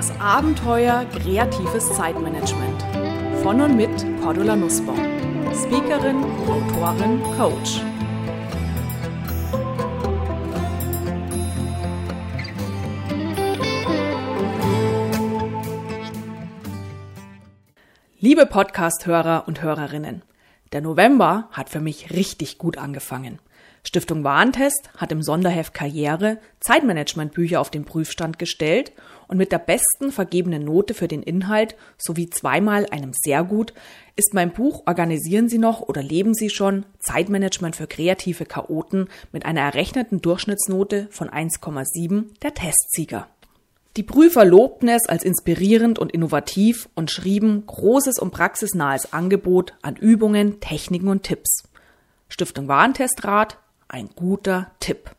Das Abenteuer kreatives Zeitmanagement. Von und mit Cordula Nussbaum. Speakerin, Autorin, Coach. Liebe Podcast-Hörer und Hörerinnen, der November hat für mich richtig gut angefangen. Stiftung Warentest hat im Sonderheft Karriere Zeitmanagementbücher auf den Prüfstand gestellt und mit der besten vergebenen Note für den Inhalt sowie zweimal einem sehr gut ist mein Buch Organisieren Sie noch oder leben Sie schon Zeitmanagement für kreative Chaoten mit einer errechneten Durchschnittsnote von 1,7 der Testsieger. Die Prüfer lobten es als inspirierend und innovativ und schrieben großes und praxisnahes Angebot an Übungen, Techniken und Tipps. Stiftung Warentestrat ein guter Tipp.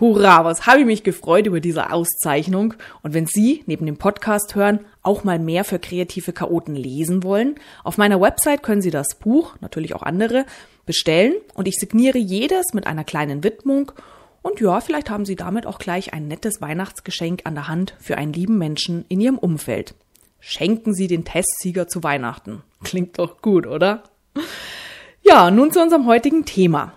Hurra, was habe ich mich gefreut über diese Auszeichnung. Und wenn Sie neben dem Podcast hören auch mal mehr für kreative Chaoten lesen wollen, auf meiner Website können Sie das Buch, natürlich auch andere, bestellen und ich signiere jedes mit einer kleinen Widmung und ja, vielleicht haben Sie damit auch gleich ein nettes Weihnachtsgeschenk an der Hand für einen lieben Menschen in Ihrem Umfeld. Schenken Sie den Testsieger zu Weihnachten. Klingt doch gut, oder? Ja, nun zu unserem heutigen Thema.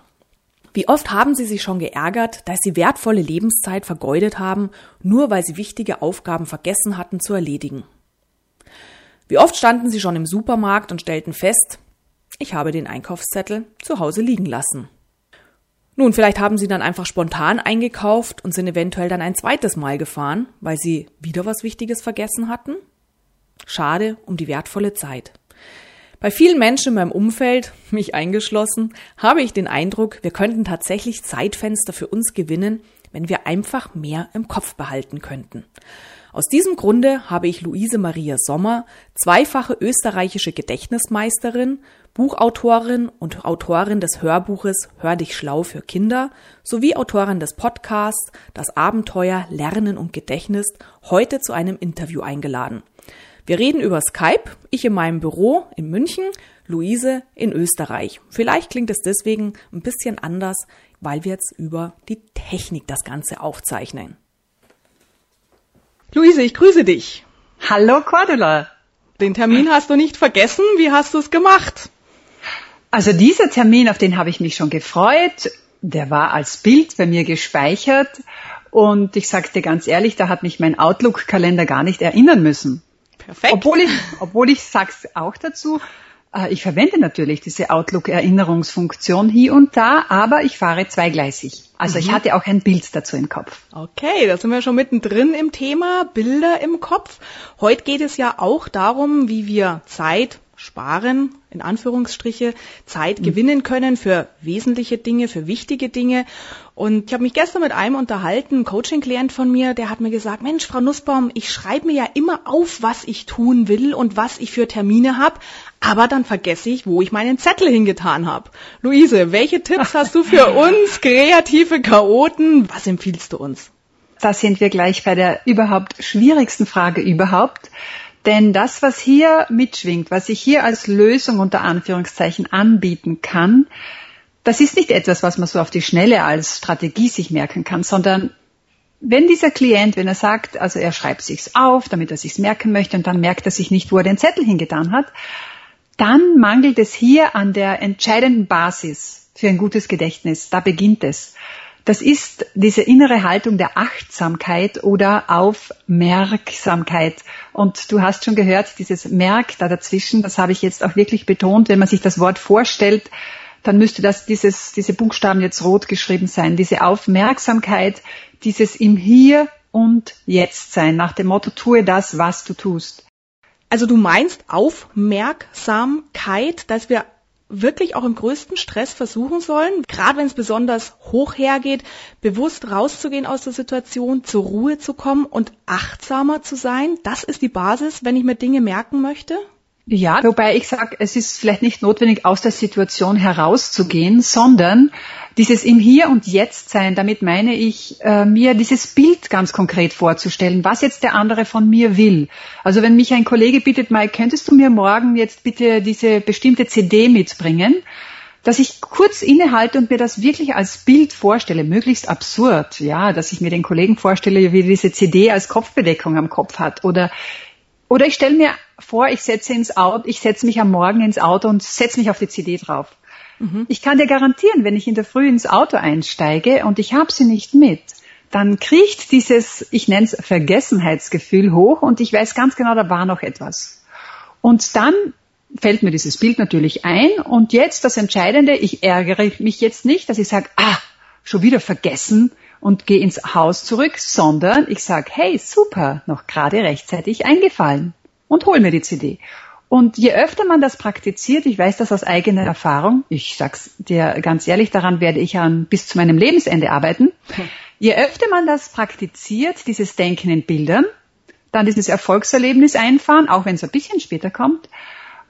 Wie oft haben Sie sich schon geärgert, dass Sie wertvolle Lebenszeit vergeudet haben, nur weil Sie wichtige Aufgaben vergessen hatten zu erledigen? Wie oft standen Sie schon im Supermarkt und stellten fest, ich habe den Einkaufszettel zu Hause liegen lassen. Nun, vielleicht haben Sie dann einfach spontan eingekauft und sind eventuell dann ein zweites Mal gefahren, weil Sie wieder was Wichtiges vergessen hatten? Schade um die wertvolle Zeit. Bei vielen Menschen in meinem Umfeld, mich eingeschlossen, habe ich den Eindruck, wir könnten tatsächlich Zeitfenster für uns gewinnen, wenn wir einfach mehr im Kopf behalten könnten. Aus diesem Grunde habe ich Luise Maria Sommer, zweifache österreichische Gedächtnismeisterin, Buchautorin und Autorin des Hörbuches Hör dich schlau für Kinder sowie Autorin des Podcasts Das Abenteuer Lernen und Gedächtnis heute zu einem Interview eingeladen. Wir reden über Skype, ich in meinem Büro in München, Luise in Österreich. Vielleicht klingt es deswegen ein bisschen anders, weil wir jetzt über die Technik das Ganze aufzeichnen. Luise, ich grüße dich. Hallo Cordula. Den Termin hast du nicht vergessen. Wie hast du es gemacht? Also dieser Termin, auf den habe ich mich schon gefreut. Der war als Bild bei mir gespeichert. Und ich sagte ganz ehrlich, da hat mich mein Outlook-Kalender gar nicht erinnern müssen. Perfekt. Obwohl ich, obwohl ich sag's auch dazu, äh, ich verwende natürlich diese Outlook-Erinnerungsfunktion hier und da, aber ich fahre zweigleisig. Also mhm. ich hatte auch ein Bild dazu im Kopf. Okay, da sind wir schon mittendrin im Thema Bilder im Kopf. Heute geht es ja auch darum, wie wir Zeit sparen, in Anführungsstriche, Zeit mhm. gewinnen können für wesentliche Dinge, für wichtige Dinge. Und ich habe mich gestern mit einem unterhalten, ein Coaching-Klient von mir, der hat mir gesagt, Mensch, Frau Nussbaum, ich schreibe mir ja immer auf, was ich tun will und was ich für Termine habe, aber dann vergesse ich, wo ich meinen Zettel hingetan habe. Luise, welche Tipps hast du für uns, kreative Chaoten? Was empfiehlst du uns? Da sind wir gleich bei der überhaupt schwierigsten Frage überhaupt. Denn das, was hier mitschwingt, was ich hier als Lösung unter Anführungszeichen anbieten kann, das ist nicht etwas, was man so auf die Schnelle als Strategie sich merken kann, sondern wenn dieser Klient, wenn er sagt, also er schreibt sich's auf, damit er sich's merken möchte und dann merkt er sich nicht, wo er den Zettel hingetan hat, dann mangelt es hier an der entscheidenden Basis für ein gutes Gedächtnis. Da beginnt es. Das ist diese innere Haltung der Achtsamkeit oder Aufmerksamkeit. Und du hast schon gehört, dieses Merk da dazwischen, das habe ich jetzt auch wirklich betont, wenn man sich das Wort vorstellt, dann müsste das dieses, diese Buchstaben jetzt rot geschrieben sein. Diese Aufmerksamkeit, dieses im Hier und Jetzt sein, nach dem Motto, tue das, was du tust. Also du meinst Aufmerksamkeit, dass wir wirklich auch im größten Stress versuchen sollen, gerade wenn es besonders hoch hergeht, bewusst rauszugehen aus der Situation, zur Ruhe zu kommen und achtsamer zu sein. Das ist die Basis, wenn ich mir Dinge merken möchte? Ja, wobei ich sage, es ist vielleicht nicht notwendig, aus der Situation herauszugehen, sondern dieses im Hier und Jetzt sein, damit meine ich, äh, mir dieses Bild ganz konkret vorzustellen, was jetzt der andere von mir will. Also wenn mich ein Kollege bittet, Mike, könntest du mir morgen jetzt bitte diese bestimmte CD mitbringen? dass ich kurz innehalte und mir das wirklich als Bild vorstelle, möglichst absurd, ja, dass ich mir den Kollegen vorstelle, wie diese CD als Kopfbedeckung am Kopf hat oder oder ich stelle mir vor, ich setze ins Auto, ich setze mich am Morgen ins Auto und setze mich auf die CD drauf. Mhm. Ich kann dir garantieren, wenn ich in der Früh ins Auto einsteige und ich habe sie nicht mit, dann kriecht dieses, ich nenne es Vergessenheitsgefühl hoch und ich weiß ganz genau, da war noch etwas. Und dann fällt mir dieses Bild natürlich ein und jetzt das Entscheidende, ich ärgere mich jetzt nicht, dass ich sage, ah, schon wieder vergessen und gehe ins Haus zurück, sondern ich sage, hey, super, noch gerade rechtzeitig eingefallen und hol mir die CD. Und je öfter man das praktiziert, ich weiß das aus eigener Erfahrung, ich sag's dir ganz ehrlich, daran werde ich an, bis zu meinem Lebensende arbeiten. Je öfter man das praktiziert, dieses Denken in Bildern, dann dieses Erfolgserlebnis einfahren, auch wenn es ein bisschen später kommt,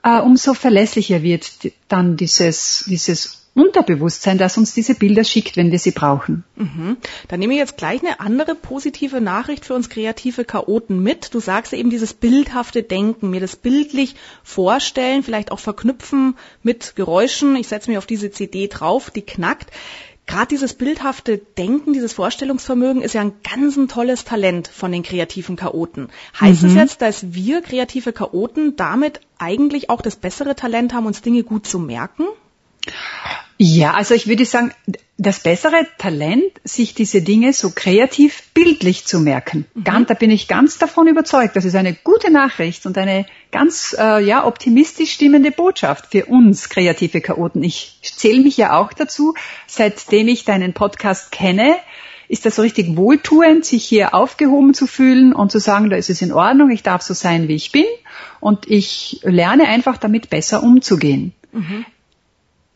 äh, umso verlässlicher wird dann dieses, dieses Unterbewusstsein, das uns diese Bilder schickt, wenn wir sie brauchen. Mhm. Dann nehme ich jetzt gleich eine andere positive Nachricht für uns kreative Chaoten mit. Du sagst ja eben dieses bildhafte Denken, mir das bildlich vorstellen, vielleicht auch verknüpfen mit Geräuschen. Ich setze mich auf diese CD drauf, die knackt. Gerade dieses bildhafte Denken, dieses Vorstellungsvermögen ist ja ein ganz ein tolles Talent von den kreativen Chaoten. Heißt mhm. es jetzt, dass wir kreative Chaoten damit eigentlich auch das bessere Talent haben, uns Dinge gut zu merken? Ja, also ich würde sagen, das bessere Talent, sich diese Dinge so kreativ bildlich zu merken. Mhm. Ganz, da bin ich ganz davon überzeugt. Das ist eine gute Nachricht und eine ganz äh, ja, optimistisch stimmende Botschaft für uns kreative Chaoten. Ich zähle mich ja auch dazu, seitdem ich deinen Podcast kenne, ist das so richtig wohltuend, sich hier aufgehoben zu fühlen und zu sagen, da ist es in Ordnung, ich darf so sein, wie ich bin und ich lerne einfach damit besser umzugehen. Mhm.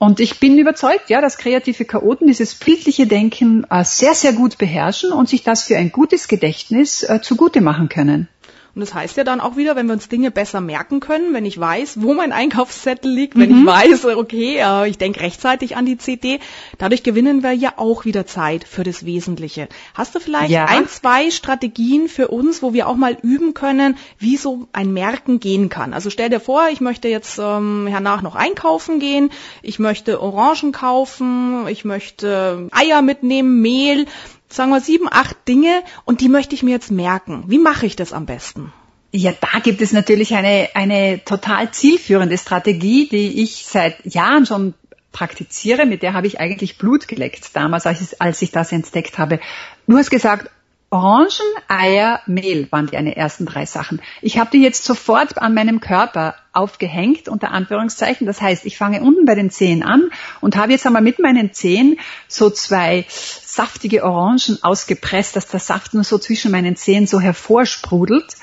Und ich bin überzeugt, ja, dass kreative Chaoten dieses bildliche Denken äh, sehr, sehr gut beherrschen und sich das für ein gutes Gedächtnis äh, zugute machen können. Und das heißt ja dann auch wieder, wenn wir uns Dinge besser merken können, wenn ich weiß, wo mein Einkaufszettel liegt, wenn mhm. ich weiß, okay, äh, ich denke rechtzeitig an die CD, dadurch gewinnen wir ja auch wieder Zeit für das Wesentliche. Hast du vielleicht ja. ein, zwei Strategien für uns, wo wir auch mal üben können, wie so ein Merken gehen kann? Also stell dir vor, ich möchte jetzt ähm, hernach noch einkaufen gehen, ich möchte Orangen kaufen, ich möchte Eier mitnehmen, Mehl sagen wir sieben, acht Dinge und die möchte ich mir jetzt merken. Wie mache ich das am besten? Ja, da gibt es natürlich eine, eine total zielführende Strategie, die ich seit Jahren schon praktiziere. Mit der habe ich eigentlich Blut geleckt damals, als ich, als ich das entdeckt habe. Du hast gesagt, Orangen, Eier, Mehl waren die eine ersten drei Sachen. Ich habe die jetzt sofort an meinem Körper aufgehängt, unter Anführungszeichen. Das heißt, ich fange unten bei den Zehen an und habe jetzt einmal mit meinen Zehen so zwei saftige Orangen ausgepresst, dass der Saft nur so zwischen meinen Zehen so hervorsprudelt.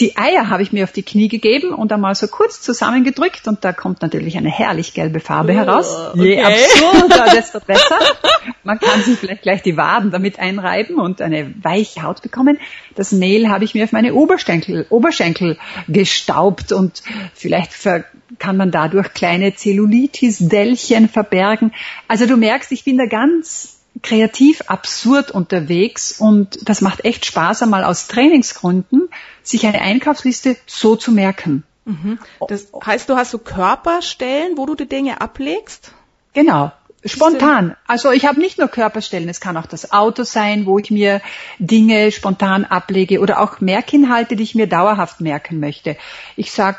Die Eier habe ich mir auf die Knie gegeben und einmal so kurz zusammengedrückt und da kommt natürlich eine herrlich gelbe Farbe oh, heraus. Okay. Je absurder, desto besser. Man kann sich vielleicht gleich die Waden damit einreiben und eine weiche Haut bekommen. Das Mehl habe ich mir auf meine Oberschenkel, Oberschenkel gestaubt und vielleicht kann man dadurch kleine Zellulitis-Dellchen verbergen. Also du merkst, ich bin da ganz kreativ absurd unterwegs und das macht echt Spaß, einmal aus Trainingsgründen sich eine Einkaufsliste so zu merken. Mhm. Das heißt, du hast so Körperstellen, wo du die Dinge ablegst? Genau. Spontan. Also ich habe nicht nur Körperstellen, es kann auch das Auto sein, wo ich mir Dinge spontan ablege oder auch Merkinhalte, die ich mir dauerhaft merken möchte. Ich sage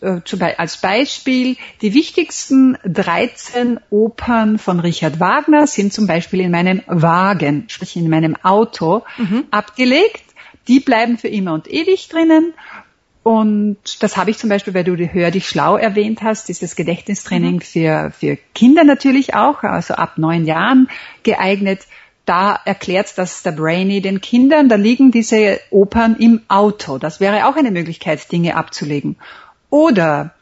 äh, als Beispiel, die wichtigsten 13 Opern von Richard Wagner sind zum Beispiel in meinem Wagen, sprich in meinem Auto, mhm. abgelegt. Die bleiben für immer und ewig drinnen. Und das habe ich zum Beispiel, weil du die Hör dich schlau erwähnt hast, dieses Gedächtnistraining mhm. für, für Kinder natürlich auch, also ab neun Jahren geeignet. Da erklärt das der Brainy den Kindern, da liegen diese Opern im Auto. Das wäre auch eine Möglichkeit, Dinge abzulegen. Oder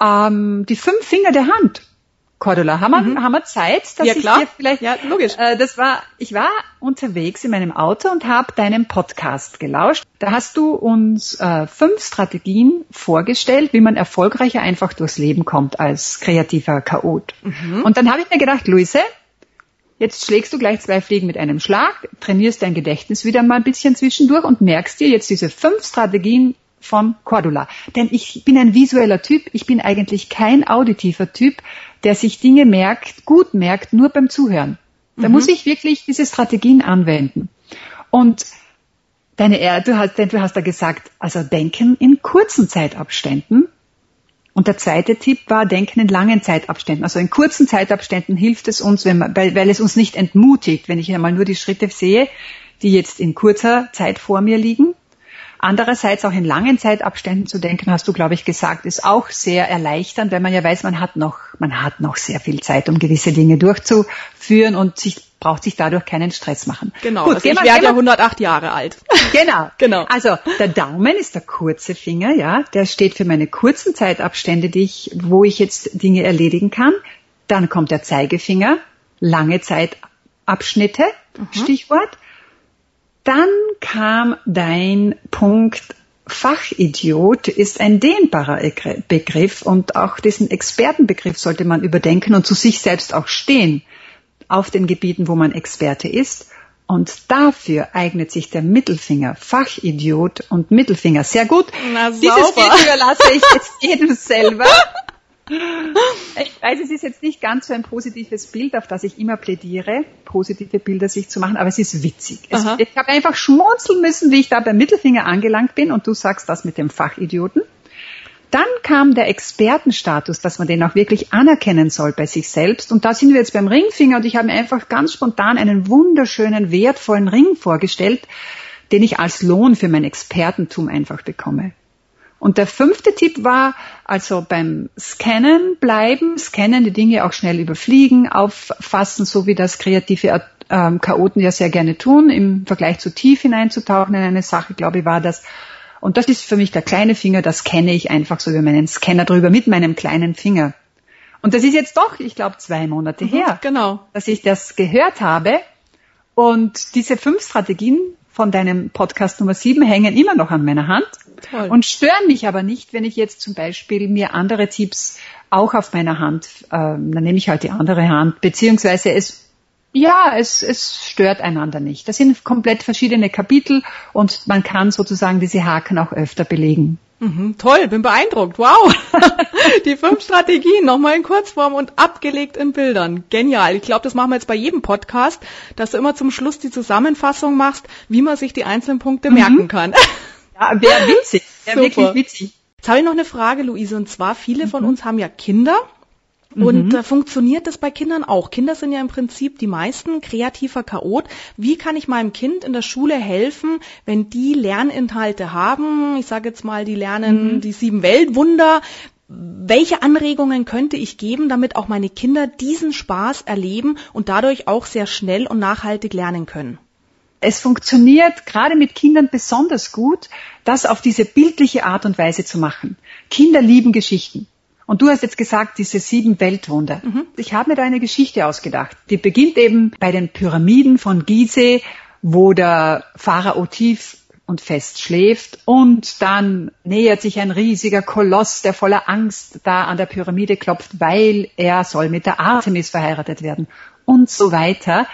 ähm, die fünf Finger der Hand. Cordula, haben wir, mhm. haben wir Zeit, dass ja, klar. ich dir vielleicht, ja, logisch. Äh, das war, ich war unterwegs in meinem Auto und habe deinen Podcast gelauscht. Da hast du uns äh, fünf Strategien vorgestellt, wie man erfolgreicher einfach durchs Leben kommt als kreativer Chaot. Mhm. Und dann habe ich mir gedacht, Luise, jetzt schlägst du gleich zwei Fliegen mit einem Schlag, trainierst dein Gedächtnis wieder mal ein bisschen zwischendurch und merkst dir jetzt diese fünf Strategien von Cordula. Denn ich bin ein visueller Typ, ich bin eigentlich kein auditiver Typ, der sich Dinge merkt, gut merkt, nur beim Zuhören. Da mhm. muss ich wirklich diese Strategien anwenden. Und deine, du hast, du hast da gesagt, also denken in kurzen Zeitabständen. Und der zweite Tipp war, denken in langen Zeitabständen. Also in kurzen Zeitabständen hilft es uns, man, weil, weil es uns nicht entmutigt, wenn ich einmal nur die Schritte sehe, die jetzt in kurzer Zeit vor mir liegen. Andererseits auch in langen Zeitabständen zu denken, hast du, glaube ich, gesagt, ist auch sehr erleichternd, weil man ja weiß, man hat noch, man hat noch sehr viel Zeit, um gewisse Dinge durchzuführen und sich braucht sich dadurch keinen Stress machen. Genau, Gut, also ich werde ja 108 Jahre alt. Genau, genau. Also der Daumen ist der kurze Finger, ja, der steht für meine kurzen Zeitabstände, die ich, wo ich jetzt Dinge erledigen kann. Dann kommt der Zeigefinger, lange Zeitabschnitte, mhm. Stichwort. Dann kam dein Punkt Fachidiot ist ein dehnbarer Begriff und auch diesen Expertenbegriff sollte man überdenken und zu sich selbst auch stehen auf den Gebieten, wo man Experte ist. Und dafür eignet sich der Mittelfinger, Fachidiot und Mittelfinger sehr gut. Na, Dieses Bild überlasse ich jetzt jedem selber. Ich weiß, es ist jetzt nicht ganz so ein positives Bild, auf das ich immer plädiere, positive Bilder sich zu machen, aber es ist witzig. Es, ich habe einfach schmunzeln müssen, wie ich da beim Mittelfinger angelangt bin und du sagst das mit dem Fachidioten. Dann kam der Expertenstatus, dass man den auch wirklich anerkennen soll bei sich selbst. Und da sind wir jetzt beim Ringfinger und ich habe mir einfach ganz spontan einen wunderschönen, wertvollen Ring vorgestellt, den ich als Lohn für mein Expertentum einfach bekomme. Und der fünfte Tipp war also beim Scannen bleiben, scannen, die Dinge auch schnell überfliegen, auffassen, so wie das kreative ähm, Chaoten ja sehr gerne tun, im Vergleich zu tief hineinzutauchen in eine Sache, glaube ich, war das. Und das ist für mich der kleine Finger, das kenne ich einfach so über meinen Scanner drüber mit meinem kleinen Finger. Und das ist jetzt doch, ich glaube, zwei Monate mhm, her, genau. dass ich das gehört habe. Und diese fünf Strategien von deinem Podcast Nummer sieben hängen immer noch an meiner Hand Toll. und stören mich aber nicht, wenn ich jetzt zum Beispiel mir andere Tipps auch auf meiner Hand, ähm, dann nehme ich halt die andere Hand, beziehungsweise es ja, es, es stört einander nicht. Das sind komplett verschiedene Kapitel und man kann sozusagen diese Haken auch öfter belegen. Mhm, toll, bin beeindruckt. Wow. Die fünf Strategien nochmal in Kurzform und abgelegt in Bildern. Genial. Ich glaube, das machen wir jetzt bei jedem Podcast, dass du immer zum Schluss die Zusammenfassung machst, wie man sich die einzelnen Punkte mhm. merken kann. Wäre witzig. Wäre wirklich witzig. Jetzt habe ich noch eine Frage, Luise, und zwar viele von mhm. uns haben ja Kinder und mhm. äh, funktioniert das bei Kindern auch? Kinder sind ja im Prinzip die meisten kreativer Chaot. Wie kann ich meinem Kind in der Schule helfen, wenn die Lerninhalte haben? Ich sage jetzt mal, die lernen mhm. die sieben Weltwunder. Welche Anregungen könnte ich geben, damit auch meine Kinder diesen Spaß erleben und dadurch auch sehr schnell und nachhaltig lernen können? Es funktioniert gerade mit Kindern besonders gut, das auf diese bildliche Art und Weise zu machen. Kinder lieben Geschichten. Und du hast jetzt gesagt, diese sieben Weltwunder. Mhm. Ich habe mir da eine Geschichte ausgedacht. Die beginnt eben bei den Pyramiden von Gizeh, wo der Pharao tief und fest schläft und dann nähert sich ein riesiger Koloss, der voller Angst da an der Pyramide klopft, weil er soll mit der Artemis verheiratet werden und so weiter.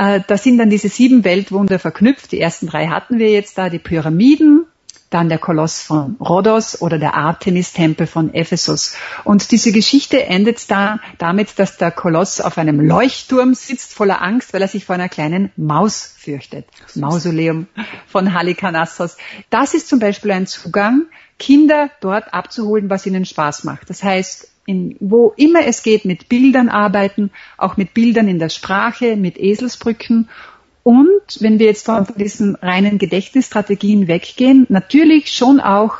Äh, da sind dann diese sieben Weltwunder verknüpft. Die ersten drei hatten wir jetzt da, die Pyramiden, dann der Koloss von Rhodos oder der Artemis-Tempel von Ephesus. Und diese Geschichte endet da damit, dass der Koloss auf einem Leuchtturm sitzt voller Angst, weil er sich vor einer kleinen Maus fürchtet. Mausoleum von Halikarnassos. Das ist zum Beispiel ein Zugang, Kinder dort abzuholen, was ihnen Spaß macht. Das heißt, in, wo immer es geht, mit Bildern arbeiten, auch mit Bildern in der Sprache, mit Eselsbrücken und wenn wir jetzt von diesen reinen Gedächtnisstrategien weggehen, natürlich schon auch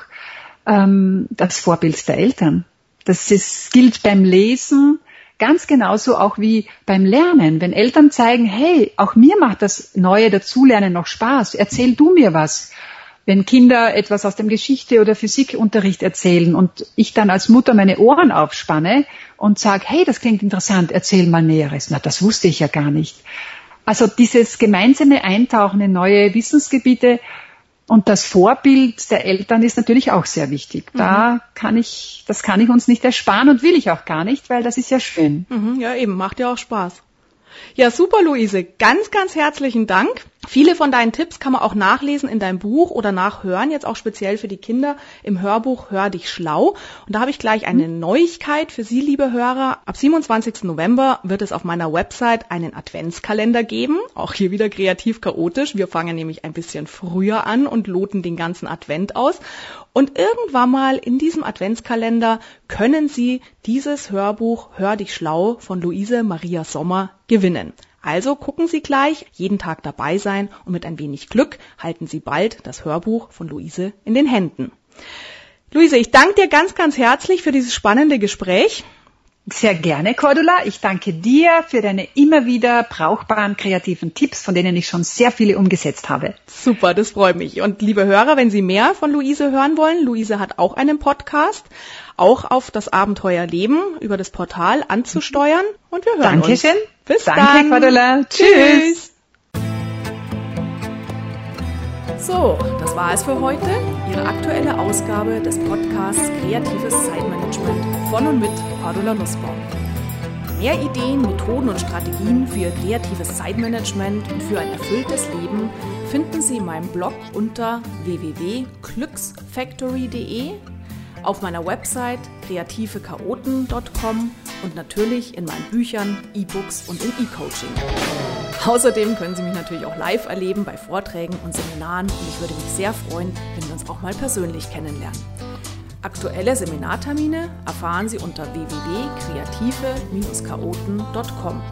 ähm, das Vorbild der Eltern. Das ist, gilt beim Lesen ganz genauso auch wie beim Lernen. Wenn Eltern zeigen, hey, auch mir macht das neue Dazulernen noch Spaß, erzähl du mir was. Wenn Kinder etwas aus dem Geschichte- oder Physikunterricht erzählen und ich dann als Mutter meine Ohren aufspanne und sage, hey, das klingt interessant, erzähl mal Näheres. Na, das wusste ich ja gar nicht. Also dieses gemeinsame Eintauchen in neue Wissensgebiete und das Vorbild der Eltern ist natürlich auch sehr wichtig. Da mhm. kann ich, das kann ich uns nicht ersparen und will ich auch gar nicht, weil das ist ja schön. Mhm, ja, eben, macht ja auch Spaß. Ja, super, Luise. Ganz, ganz herzlichen Dank. Viele von deinen Tipps kann man auch nachlesen in deinem Buch oder nachhören, jetzt auch speziell für die Kinder im Hörbuch Hör dich schlau. Und da habe ich gleich eine mhm. Neuigkeit für Sie, liebe Hörer. Ab 27. November wird es auf meiner Website einen Adventskalender geben. Auch hier wieder kreativ chaotisch. Wir fangen nämlich ein bisschen früher an und loten den ganzen Advent aus. Und irgendwann mal in diesem Adventskalender können Sie dieses Hörbuch Hör dich schlau von Luise Maria Sommer gewinnen. Also gucken Sie gleich, jeden Tag dabei sein und mit ein wenig Glück halten Sie bald das Hörbuch von Luise in den Händen. Luise, ich danke dir ganz, ganz herzlich für dieses spannende Gespräch. Sehr gerne, Cordula. Ich danke dir für deine immer wieder brauchbaren kreativen Tipps, von denen ich schon sehr viele umgesetzt habe. Super, das freut mich. Und liebe Hörer, wenn Sie mehr von Luise hören wollen, Luise hat auch einen Podcast, auch auf das Abenteuer Leben über das Portal anzusteuern. Und wir hören Dankeschön. uns. Bis Danke, dann. Cordula. Tschüss. So, das war es für heute. Ihre aktuelle Ausgabe des Podcasts Kreatives Zeitmanagement von und mit Cordula Nussbaum. Mehr Ideen, Methoden und Strategien für Ihr kreatives Zeitmanagement und für ein erfülltes Leben finden Sie in meinem Blog unter www.glücksfactory.de auf meiner Website kreativechaoten.com und natürlich in meinen Büchern, E-Books und im E-Coaching. Außerdem können Sie mich natürlich auch live erleben bei Vorträgen und Seminaren und ich würde mich sehr freuen, wenn wir uns auch mal persönlich kennenlernen. Aktuelle Seminartermine erfahren Sie unter www.kreative-chaoten.com.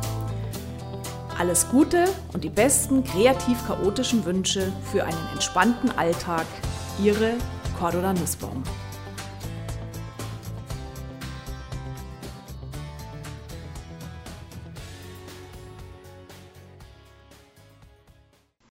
Alles Gute und die besten kreativ-chaotischen Wünsche für einen entspannten Alltag. Ihre Cordula Nussbaum.